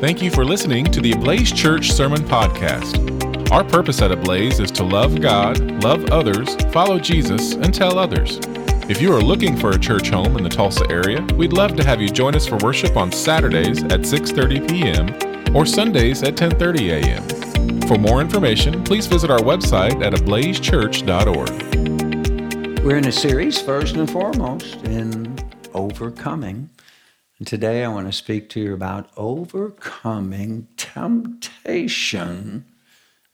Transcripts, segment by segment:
Thank you for listening to the Ablaze Church Sermon Podcast. Our purpose at Ablaze is to love God, love others, follow Jesus, and tell others. If you are looking for a church home in the Tulsa area, we'd love to have you join us for worship on Saturdays at 6:30 p.m. or Sundays at 10:30 a.m. For more information, please visit our website at ablazechurch.org. We're in a series, first and foremost, in overcoming. And today I want to speak to you about overcoming temptation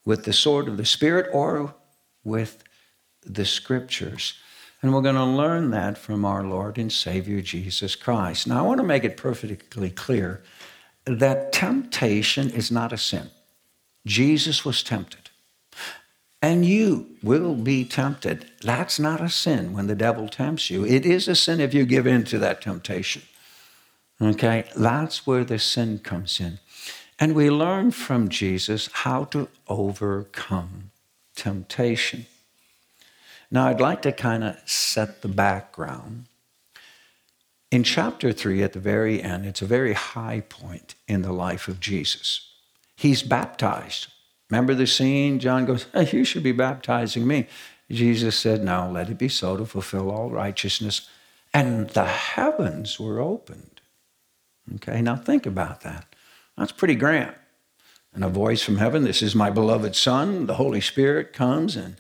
with the sword of the Spirit or with the scriptures. And we're going to learn that from our Lord and Savior Jesus Christ. Now, I want to make it perfectly clear that temptation is not a sin. Jesus was tempted. And you will be tempted. That's not a sin when the devil tempts you. It is a sin if you give in to that temptation. Okay, that's where the sin comes in. And we learn from Jesus how to overcome temptation. Now, I'd like to kind of set the background. In chapter 3, at the very end, it's a very high point in the life of Jesus. He's baptized. Remember the scene? John goes, hey, You should be baptizing me. Jesus said, No, let it be so to fulfill all righteousness. And the heavens were opened. Okay, now think about that. That's pretty grand. And a voice from heaven, This is my beloved Son. The Holy Spirit comes and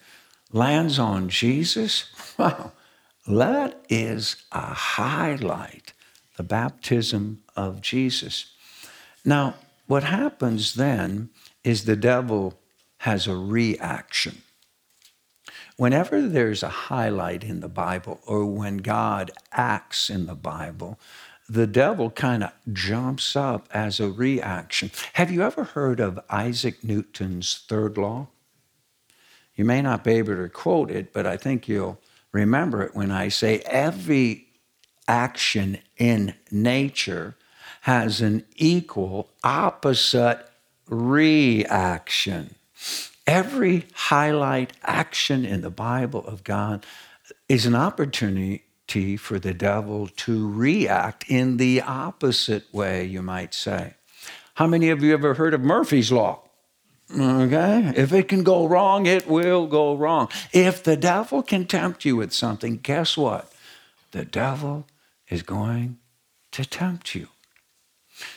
lands on Jesus. Wow, that is a highlight, the baptism of Jesus. Now, what happens then is the devil has a reaction. Whenever there's a highlight in the Bible or when God acts in the Bible, the devil kind of jumps up as a reaction. Have you ever heard of Isaac Newton's third law? You may not be able to quote it, but I think you'll remember it when I say every action in nature has an equal opposite reaction. Every highlight action in the Bible of God is an opportunity for the devil to react in the opposite way, you might say. How many of you ever heard of Murphy's Law? Okay? If it can go wrong, it will go wrong. If the devil can tempt you with something, guess what? The devil is going to tempt you.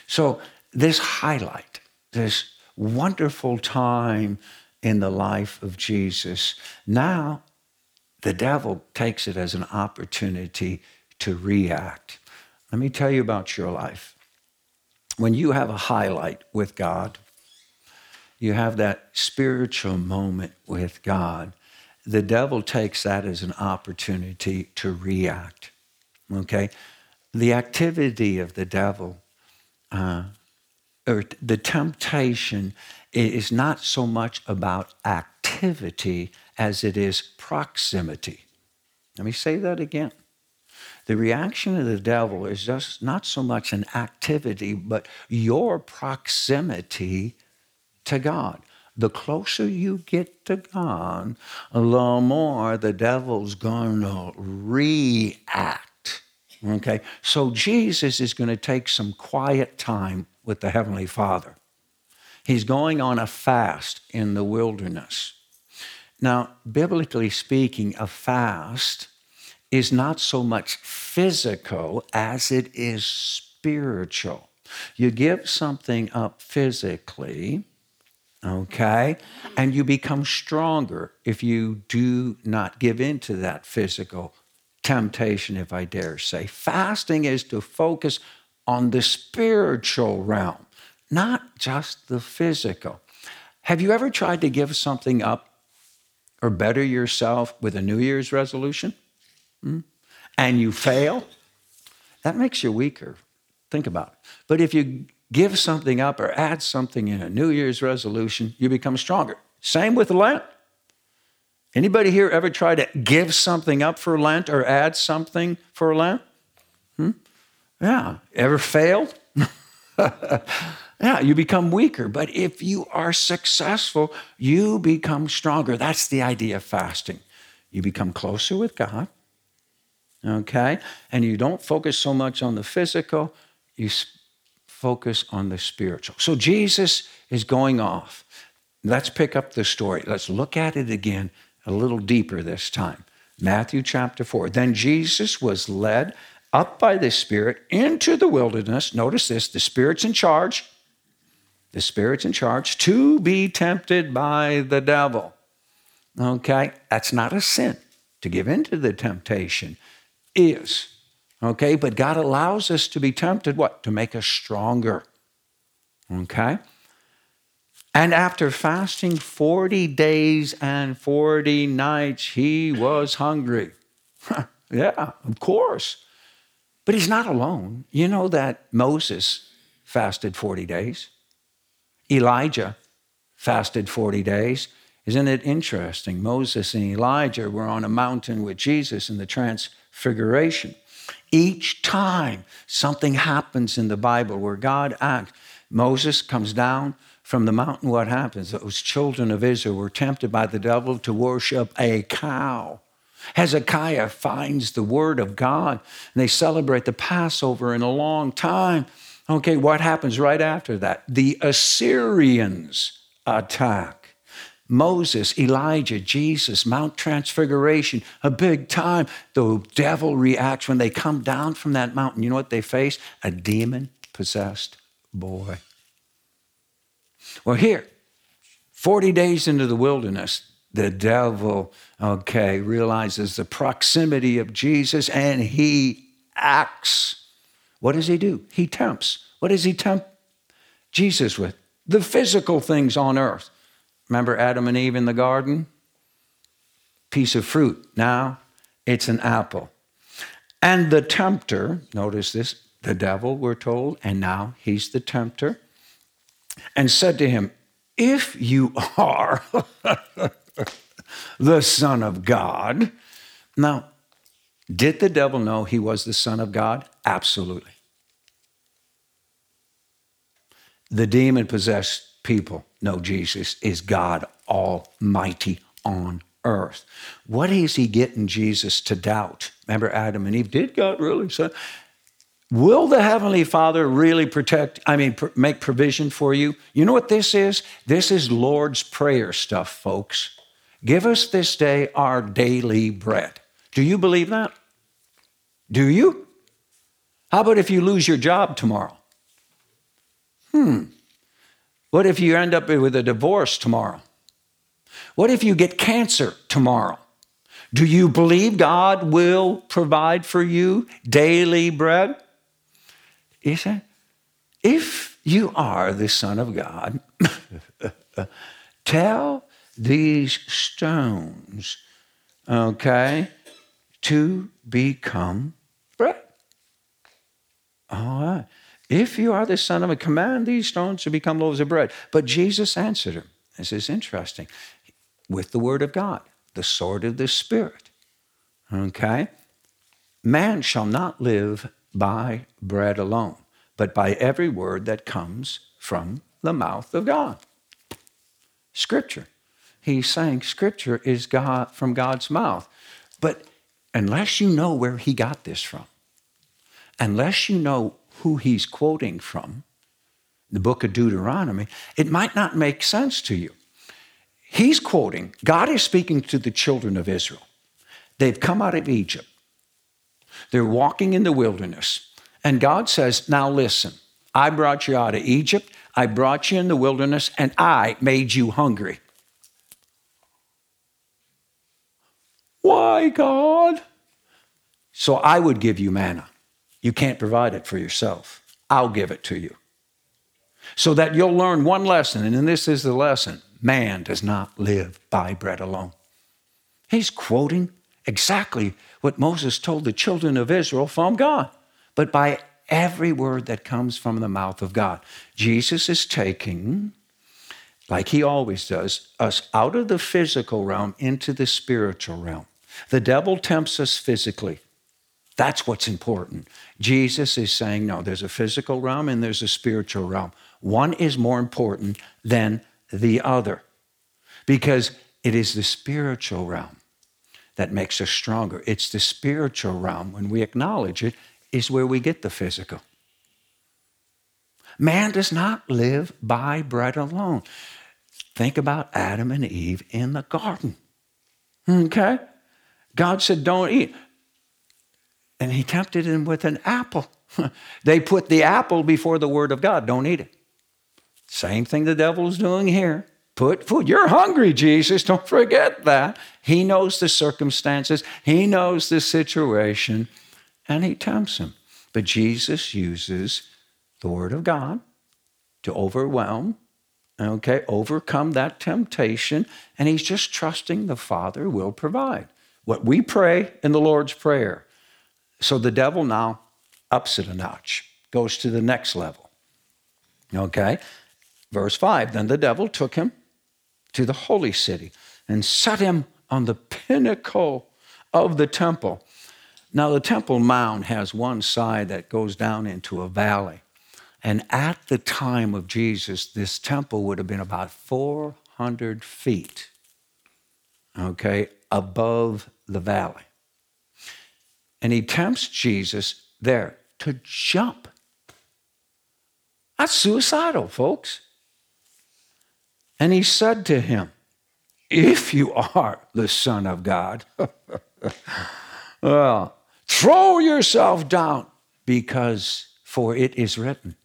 So, this highlight, this wonderful time in the life of Jesus, now the devil takes it as an opportunity to react. Let me tell you about your life. When you have a highlight with God, you have that spiritual moment with God, the devil takes that as an opportunity to react. Okay? The activity of the devil, uh, or the temptation, is not so much about activity as it is proximity. Let me say that again. The reaction of the devil is just not so much an activity, but your proximity to God. The closer you get to God, the more the devil's going to react. Okay? So Jesus is going to take some quiet time with the Heavenly Father. He's going on a fast in the wilderness. Now, biblically speaking, a fast is not so much physical as it is spiritual. You give something up physically, okay, and you become stronger if you do not give in to that physical temptation, if I dare say. Fasting is to focus on the spiritual realm, not just the physical. Have you ever tried to give something up or better yourself with a New Year's resolution hmm? and you fail, that makes you weaker. Think about it. But if you give something up or add something in a New Year's resolution, you become stronger. Same with Lent. Anybody here ever try to give something up for Lent or add something for Lent? Hmm? Yeah. Ever failed? Yeah, you become weaker. But if you are successful, you become stronger. That's the idea of fasting. You become closer with God, okay? And you don't focus so much on the physical, you focus on the spiritual. So Jesus is going off. Let's pick up the story. Let's look at it again a little deeper this time. Matthew chapter 4. Then Jesus was led up by the Spirit into the wilderness. Notice this the Spirit's in charge. The Spirit's in charge to be tempted by the devil. Okay? That's not a sin. To give in to the temptation is. Okay? But God allows us to be tempted, what? To make us stronger. Okay? And after fasting 40 days and 40 nights, he was hungry. yeah, of course. But he's not alone. You know that Moses fasted 40 days, Elijah fasted 40 days. Isn't it interesting? Moses and Elijah were on a mountain with Jesus in the transfiguration. Each time something happens in the Bible where God acts, Moses comes down from the mountain. What happens? Those children of Israel were tempted by the devil to worship a cow. Hezekiah finds the word of God and they celebrate the Passover in a long time. Okay, what happens right after that? The Assyrians attack. Moses, Elijah, Jesus, Mount Transfiguration, a big time. The devil reacts when they come down from that mountain. You know what they face? A demon possessed boy. Well, here, 40 days into the wilderness, the devil, okay, realizes the proximity of Jesus and he acts. What does he do? He tempts. What does he tempt Jesus with? The physical things on earth. Remember Adam and Eve in the garden? Piece of fruit. Now it's an apple. And the tempter, notice this, the devil, we're told, and now he's the tempter, and said to him, If you are the Son of God. Now, did the devil know he was the Son of God? Absolutely. The demon possessed people know Jesus is God Almighty on earth. What is he getting Jesus to doubt? Remember, Adam and Eve, did God really say? Will the Heavenly Father really protect, I mean, pr- make provision for you? You know what this is? This is Lord's Prayer stuff, folks. Give us this day our daily bread. Do you believe that? Do you? How about if you lose your job tomorrow? Hmm. What if you end up with a divorce tomorrow? What if you get cancer tomorrow? Do you believe God will provide for you daily bread? He said, if you are the Son of God, tell these stones, okay, to become bread. All right. If you are the Son of God, command these stones to become loaves of bread. But Jesus answered him. This is interesting. With the word of God, the sword of the Spirit. Okay? Man shall not live by bread alone, but by every word that comes from the mouth of God. Scripture. He's saying Scripture is God from God's mouth. But unless you know where he got this from, unless you know who he's quoting from, the book of Deuteronomy, it might not make sense to you. He's quoting, God is speaking to the children of Israel. They've come out of Egypt, they're walking in the wilderness. And God says, Now listen, I brought you out of Egypt, I brought you in the wilderness, and I made you hungry. Why, God? So I would give you manna. You can't provide it for yourself. I'll give it to you. So that you'll learn one lesson, and this is the lesson man does not live by bread alone. He's quoting exactly what Moses told the children of Israel from God, but by every word that comes from the mouth of God. Jesus is taking, like he always does, us out of the physical realm into the spiritual realm. The devil tempts us physically. That's what's important. Jesus is saying, no, there's a physical realm and there's a spiritual realm. One is more important than the other because it is the spiritual realm that makes us stronger. It's the spiritual realm, when we acknowledge it, is where we get the physical. Man does not live by bread alone. Think about Adam and Eve in the garden. Okay? God said, Don't eat. And he tempted him with an apple. they put the apple before the word of God. Don't eat it. Same thing the devil's doing here. Put food. You're hungry, Jesus. Don't forget that. He knows the circumstances, he knows the situation, and he tempts him. But Jesus uses the word of God to overwhelm, okay, overcome that temptation, and he's just trusting the Father will provide. What we pray in the Lord's Prayer. So the devil now ups it a notch, goes to the next level. Okay? Verse 5 Then the devil took him to the holy city and set him on the pinnacle of the temple. Now, the Temple Mount has one side that goes down into a valley. And at the time of Jesus, this temple would have been about 400 feet, okay, above the valley. And he tempts Jesus there to jump. That's suicidal, folks. And he said to him, If you are the Son of God, well, throw yourself down, because for it is written.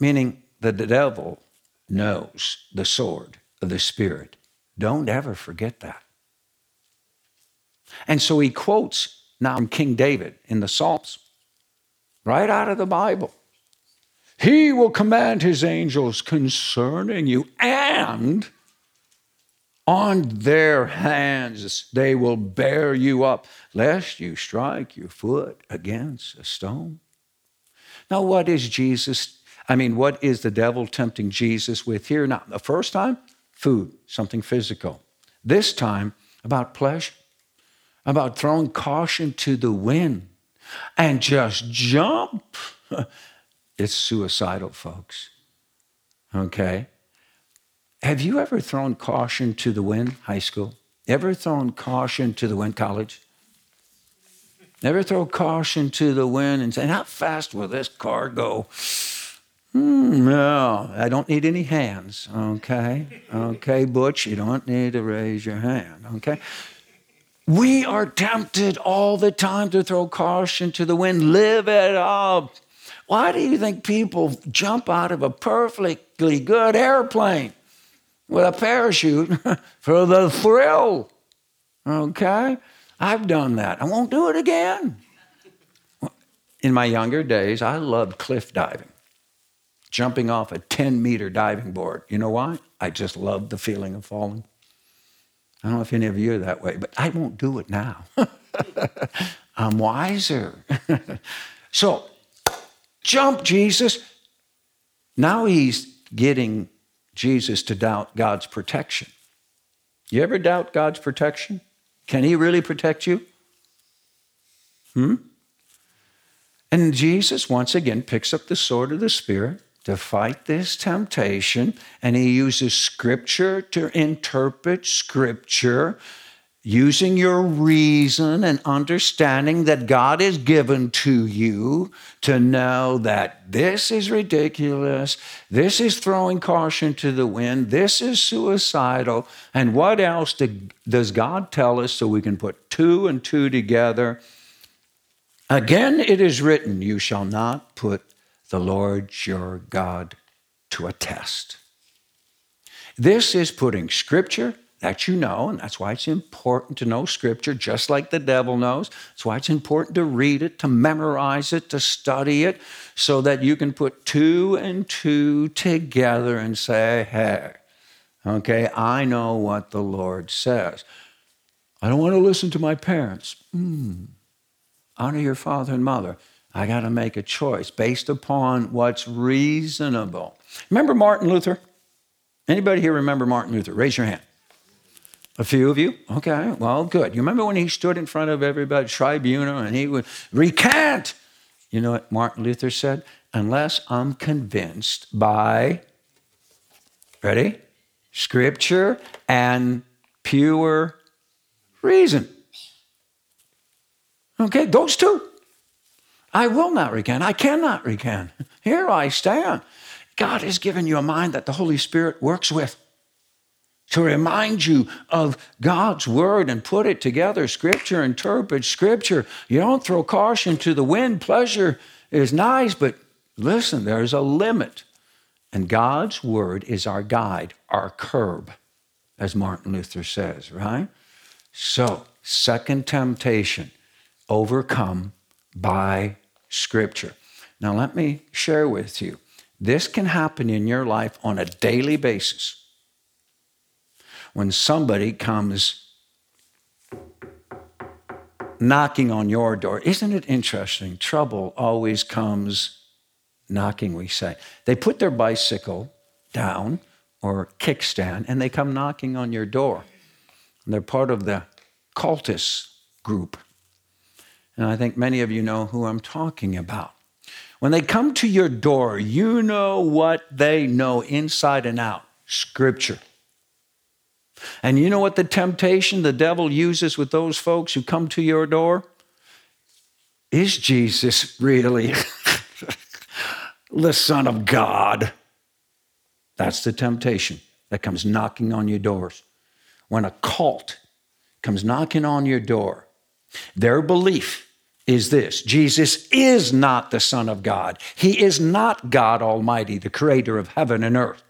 Meaning that the devil knows the sword of the Spirit. Don't ever forget that. And so he quotes now from King David in the Psalms, right out of the Bible. He will command his angels concerning you, and on their hands they will bear you up, lest you strike your foot against a stone. Now, what is Jesus? I mean, what is the devil tempting Jesus with here? Now, the first time, food, something physical. This time, about pleasure, about throwing caution to the wind and just jump. it's suicidal, folks. Okay? Have you ever thrown caution to the wind, high school? Ever thrown caution to the wind, college? Never throw caution to the wind and say, How fast will this car go? Hmm, no, I don't need any hands, okay? Okay, Butch, you don't need to raise your hand, okay? We are tempted all the time to throw caution to the wind, live it up. Why do you think people jump out of a perfectly good airplane with a parachute for the thrill? Okay? I've done that. I won't do it again. In my younger days, I loved cliff diving, jumping off a 10 meter diving board. You know why? I just loved the feeling of falling. I don't know if any of you are that way, but I won't do it now. I'm wiser. so, jump, Jesus. Now he's getting Jesus to doubt God's protection. You ever doubt God's protection? Can he really protect you? Hmm? And Jesus once again picks up the sword of the Spirit to fight this temptation, and he uses scripture to interpret scripture using your reason and understanding that God has given to you to know that this is ridiculous, this is throwing caution to the wind, this is suicidal, and what else does God tell us so we can put two and two together? Again, it is written, You shall not put the Lord your God to a test. This is putting scripture that you know, and that's why it's important to know scripture, just like the devil knows. That's why it's important to read it, to memorize it, to study it, so that you can put two and two together and say, hey, okay, I know what the Lord says. I don't want to listen to my parents. Mm. Honor your father and mother. I got to make a choice based upon what's reasonable. Remember Martin Luther? Anybody here remember Martin Luther? Raise your hand. A few of you? Okay, well, good. You remember when he stood in front of everybody, tribunal, and he would recant? You know what Martin Luther said? Unless I'm convinced by, ready? Scripture and pure reason. Okay, those two. I will not recant. I cannot recant. Here I stand. God has given you a mind that the Holy Spirit works with to remind you of God's word and put it together. Scripture interprets scripture. You don't throw caution to the wind. Pleasure is nice, but listen, there's a limit. And God's word is our guide, our curb, as Martin Luther says, right? So, second temptation, overcome by scripture. Now, let me share with you this can happen in your life on a daily basis when somebody comes knocking on your door. Isn't it interesting? Trouble always comes knocking, we say. They put their bicycle down or kickstand and they come knocking on your door. And they're part of the cultist group. And I think many of you know who I'm talking about. When they come to your door, you know what they know inside and out Scripture. And you know what the temptation the devil uses with those folks who come to your door? Is Jesus really the Son of God? That's the temptation that comes knocking on your doors. When a cult comes knocking on your door, their belief is this Jesus is not the Son of God. He is not God Almighty, the creator of heaven and earth.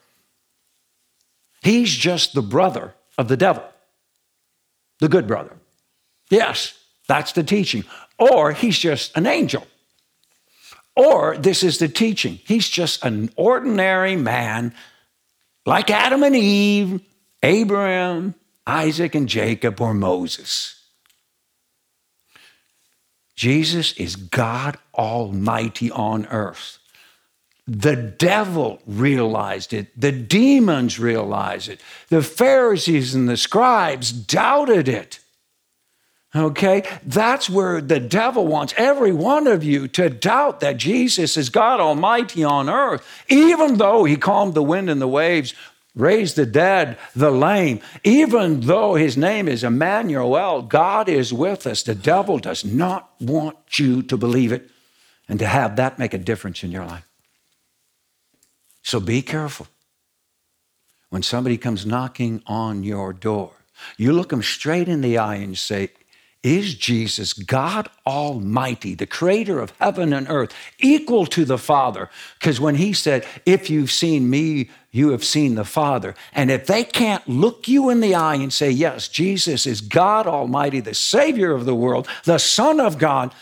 He's just the brother of the devil, the good brother. Yes, that's the teaching. Or he's just an angel. Or this is the teaching. He's just an ordinary man like Adam and Eve, Abraham, Isaac and Jacob, or Moses. Jesus is God Almighty on earth. The devil realized it. The demons realized it. The Pharisees and the scribes doubted it. Okay? That's where the devil wants every one of you to doubt that Jesus is God Almighty on earth, even though he calmed the wind and the waves, raised the dead, the lame, even though his name is Emmanuel, God is with us. The devil does not want you to believe it and to have that make a difference in your life. So be careful. When somebody comes knocking on your door, you look them straight in the eye and say, Is Jesus God Almighty, the creator of heaven and earth, equal to the Father? Because when he said, If you've seen me, you have seen the Father. And if they can't look you in the eye and say, Yes, Jesus is God Almighty, the Savior of the world, the Son of God,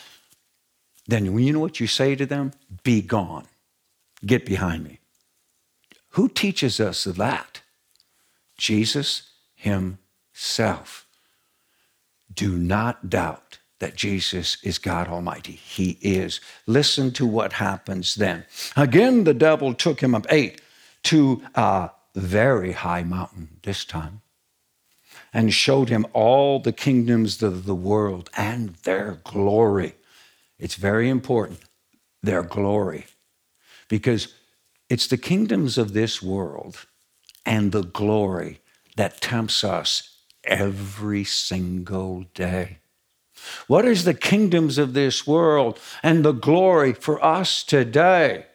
then you know what you say to them? Be gone. Get behind me. Who teaches us that? Jesus Himself. Do not doubt that Jesus is God Almighty. He is. Listen to what happens then. Again, the devil took him up eight to a very high mountain this time and showed him all the kingdoms of the world and their glory. It's very important, their glory. Because it's the kingdoms of this world and the glory that tempts us every single day. What is the kingdoms of this world and the glory for us today?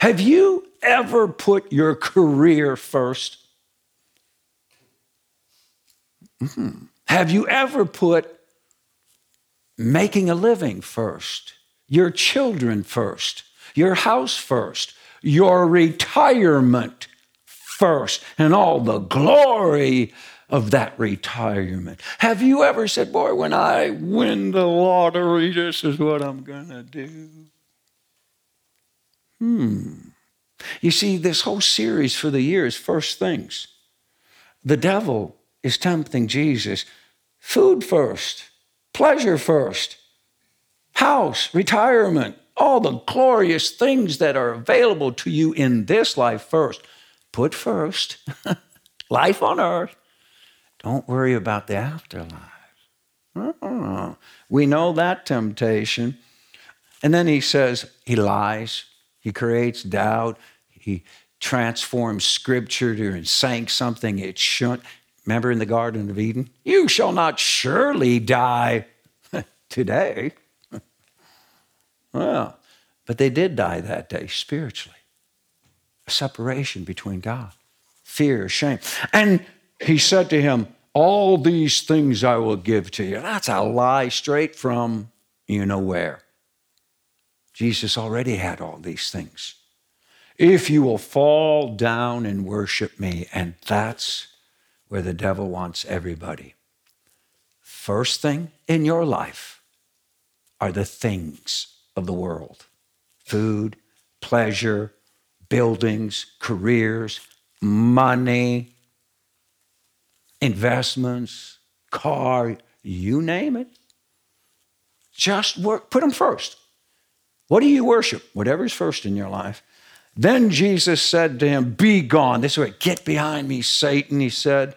Have you ever put your career 1st mm-hmm. Have you ever put making a living first, your children first, your house first, your retirement first and all the glory of that retirement. Have you ever said, Boy, when I win the lottery, this is what I'm going to do? Hmm. You see, this whole series for the year is first things. The devil is tempting Jesus food first, pleasure first, house, retirement, all the glorious things that are available to you in this life first. Put first life on earth. Don't worry about the afterlife. Uh-uh. We know that temptation. And then he says, he lies, he creates doubt, he transformed scripture to and saying something it shouldn't. Remember in the Garden of Eden? You shall not surely die today. Well, but they did die that day spiritually. a separation between God, fear, shame. And he said to him, All these things I will give to you. That's a lie straight from you know where. Jesus already had all these things. If you will fall down and worship me, and that's where the devil wants everybody. First thing in your life are the things of the world food, pleasure, buildings, careers, money, investments, car, you name it. Just work, put them first. What do you worship? Whatever's first in your life. Then Jesus said to him, Be gone. This way, get behind me, Satan, he said.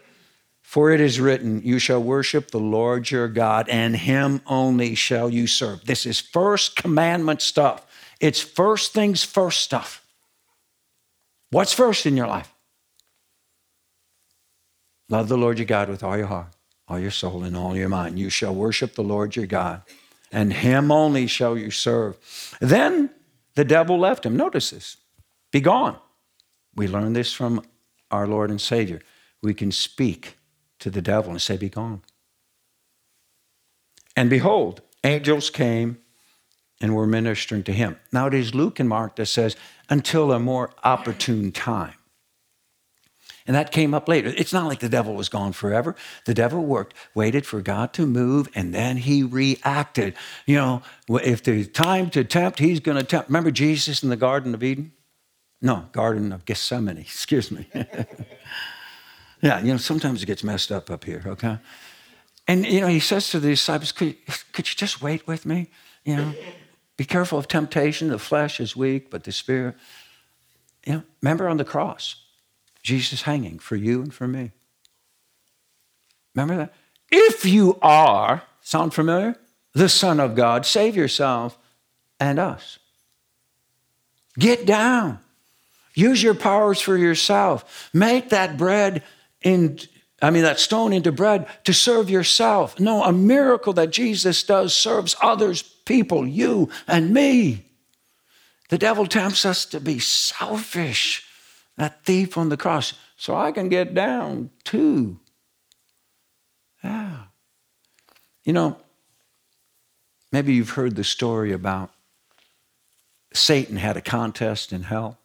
For it is written, You shall worship the Lord your God, and him only shall you serve. This is first commandment stuff. It's first things first stuff. What's first in your life? Love the Lord your God with all your heart, all your soul, and all your mind. You shall worship the Lord your God, and him only shall you serve. Then the devil left him. Notice this be gone. We learn this from our Lord and Savior. We can speak to the devil and say, Be gone. And behold, angels came and were ministering to him. Now it is Luke and Mark that says, until a more opportune time. And that came up later. It's not like the devil was gone forever. The devil worked, waited for God to move, and then he reacted. You know, if there's time to tempt, he's going to tempt. Remember Jesus in the Garden of Eden? No, Garden of Gethsemane, excuse me. yeah, you know, sometimes it gets messed up up here, okay? And, you know, he says to the disciples, could, could you just wait with me? You know, be careful of temptation. The flesh is weak, but the spirit. You know, remember on the cross, Jesus hanging for you and for me. Remember that? If you are, sound familiar? The Son of God, save yourself and us. Get down. Use your powers for yourself. Make that bread in, I mean, that stone into bread to serve yourself. No, a miracle that Jesus does serves others people, you and me. The devil tempts us to be selfish, that thief on the cross, so I can get down too. Yeah. You know, maybe you've heard the story about Satan had a contest in hell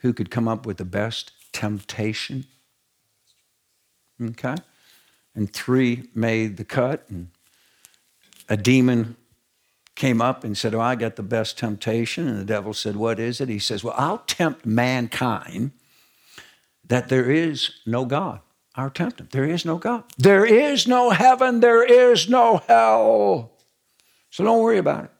who could come up with the best temptation. Okay? And three made the cut, and a demon came up and said, Oh, I got the best temptation. And the devil said, What is it? He says, Well, I'll tempt mankind that there is no God. I'll tempt them. There is no God. There is no heaven. There is no hell. So don't worry about it.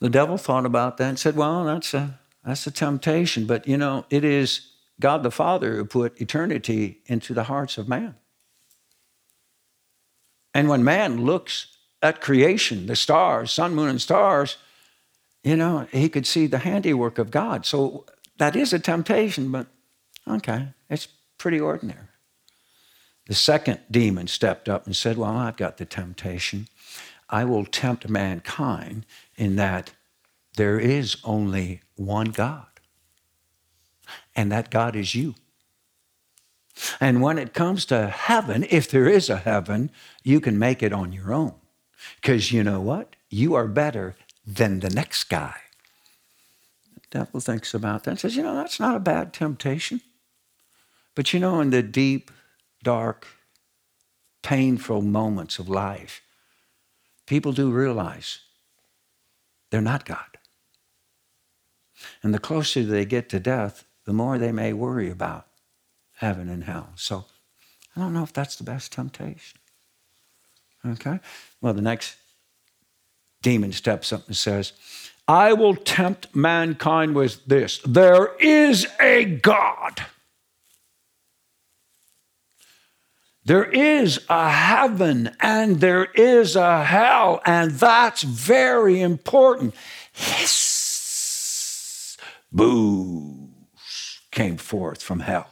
The devil thought about that and said, Well, that's a, that's a temptation. But you know, it is God the Father who put eternity into the hearts of man. And when man looks at creation, the stars, sun, moon, and stars, you know, he could see the handiwork of God. So that is a temptation, but okay, it's pretty ordinary. The second demon stepped up and said, Well, I've got the temptation. I will tempt mankind in that there is only one God, and that God is you. And when it comes to heaven, if there is a heaven, you can make it on your own. Because you know what? You are better than the next guy. The devil thinks about that and says, you know, that's not a bad temptation. But you know, in the deep, dark, painful moments of life, people do realize they're not God. And the closer they get to death, the more they may worry about heaven and hell. So I don't know if that's the best temptation. Okay? Well, the next demon steps up and says, I will tempt mankind with this there is a God. There is a heaven and there is a hell, and that's very important. Hiss, boos came forth from hell.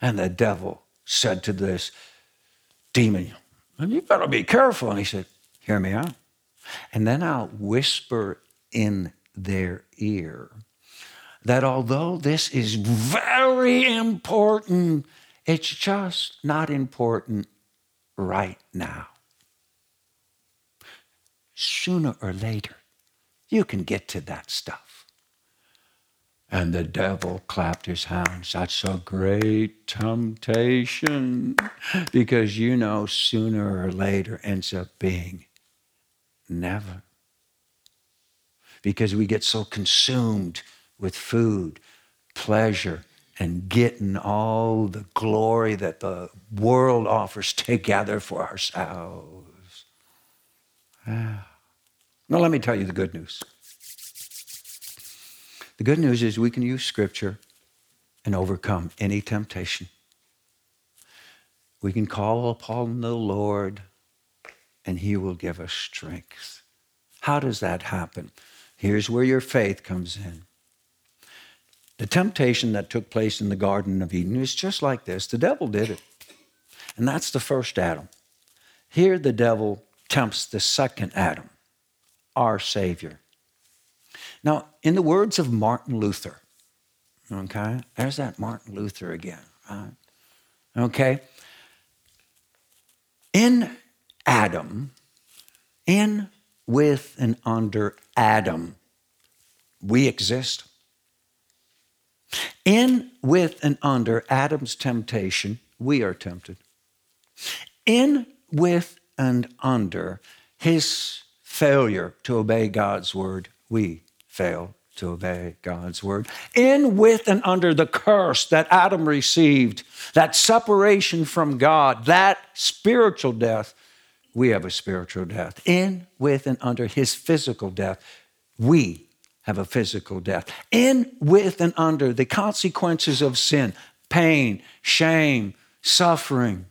And the devil said to this demon, you better be careful. And he said, Hear me out. And then I'll whisper in their ear that although this is very important, it's just not important right now. Sooner or later, you can get to that stuff. And the devil clapped his hands. That's a great temptation because you know sooner or later ends up being never. Because we get so consumed with food, pleasure, and getting all the glory that the world offers together for ourselves. Ah. Now, let me tell you the good news. The good news is we can use Scripture and overcome any temptation. We can call upon the Lord and He will give us strength. How does that happen? Here's where your faith comes in. The temptation that took place in the Garden of Eden is just like this the devil did it. And that's the first Adam. Here, the devil tempts the second Adam, our Savior. Now, in the words of Martin Luther, okay, there's that Martin Luther again, right? Okay. In Adam, in, with, and under Adam, we exist. In, with, and under Adam's temptation, we are tempted. In, with, and under his failure to obey God's word, we fail to obey God's word. In, with, and under the curse that Adam received, that separation from God, that spiritual death, we have a spiritual death. In, with, and under his physical death, we have a physical death. In, with, and under the consequences of sin, pain, shame, suffering,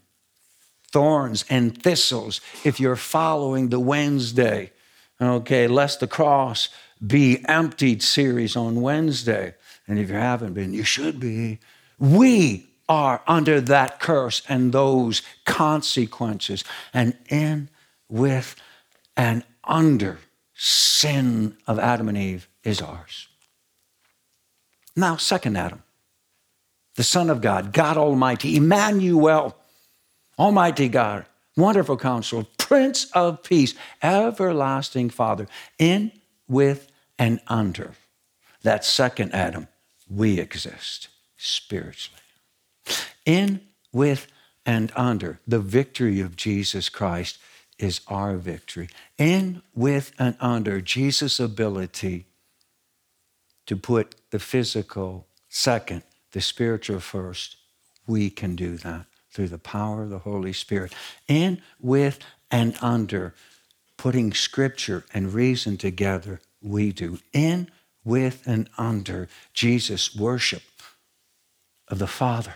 thorns, and thistles, if you're following the Wednesday, okay, lest the cross be emptied series on Wednesday. And if you haven't been, you should be. We are under that curse and those consequences. And in, with, and under sin of Adam and Eve is ours. Now, second Adam, the Son of God, God Almighty, Emmanuel, Almighty God, wonderful counselor, Prince of Peace, everlasting Father, in, with, and under that second Adam, we exist spiritually. In, with, and under the victory of Jesus Christ is our victory. In, with, and under Jesus' ability to put the physical second, the spiritual first, we can do that through the power of the Holy Spirit. In, with, and under putting scripture and reason together we do. In, with, and under Jesus' worship of the Father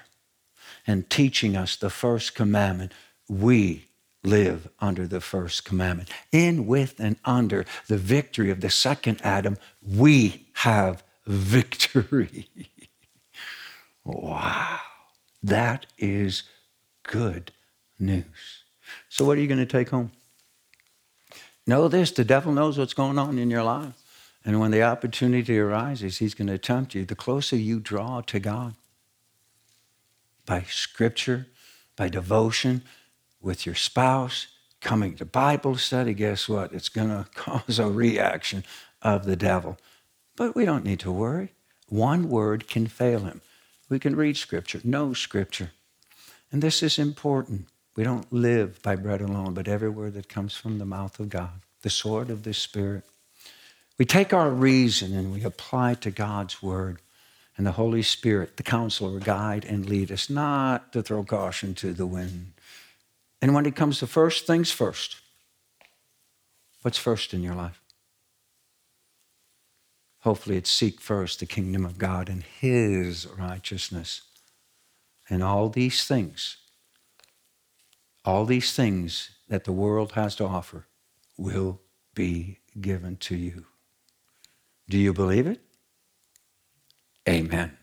and teaching us the first commandment, we live under the first commandment. In, with, and under the victory of the second Adam, we have victory. wow. That is good news. So, what are you going to take home? Know this the devil knows what's going on in your life. And when the opportunity arises, he's going to tempt you. The closer you draw to God by scripture, by devotion, with your spouse, coming to Bible study, guess what? It's going to cause a reaction of the devil. But we don't need to worry. One word can fail him. We can read scripture, know scripture. And this is important. We don't live by bread alone, but every word that comes from the mouth of God, the sword of the Spirit. We take our reason and we apply it to God's word, and the Holy Spirit, the counselor, guide and lead us, not to throw caution to the wind. And when it comes to first things first, what's first in your life? Hopefully, it's seek first the kingdom of God and His righteousness. And all these things all these things that the world has to offer will be given to you. Do you believe it? Amen.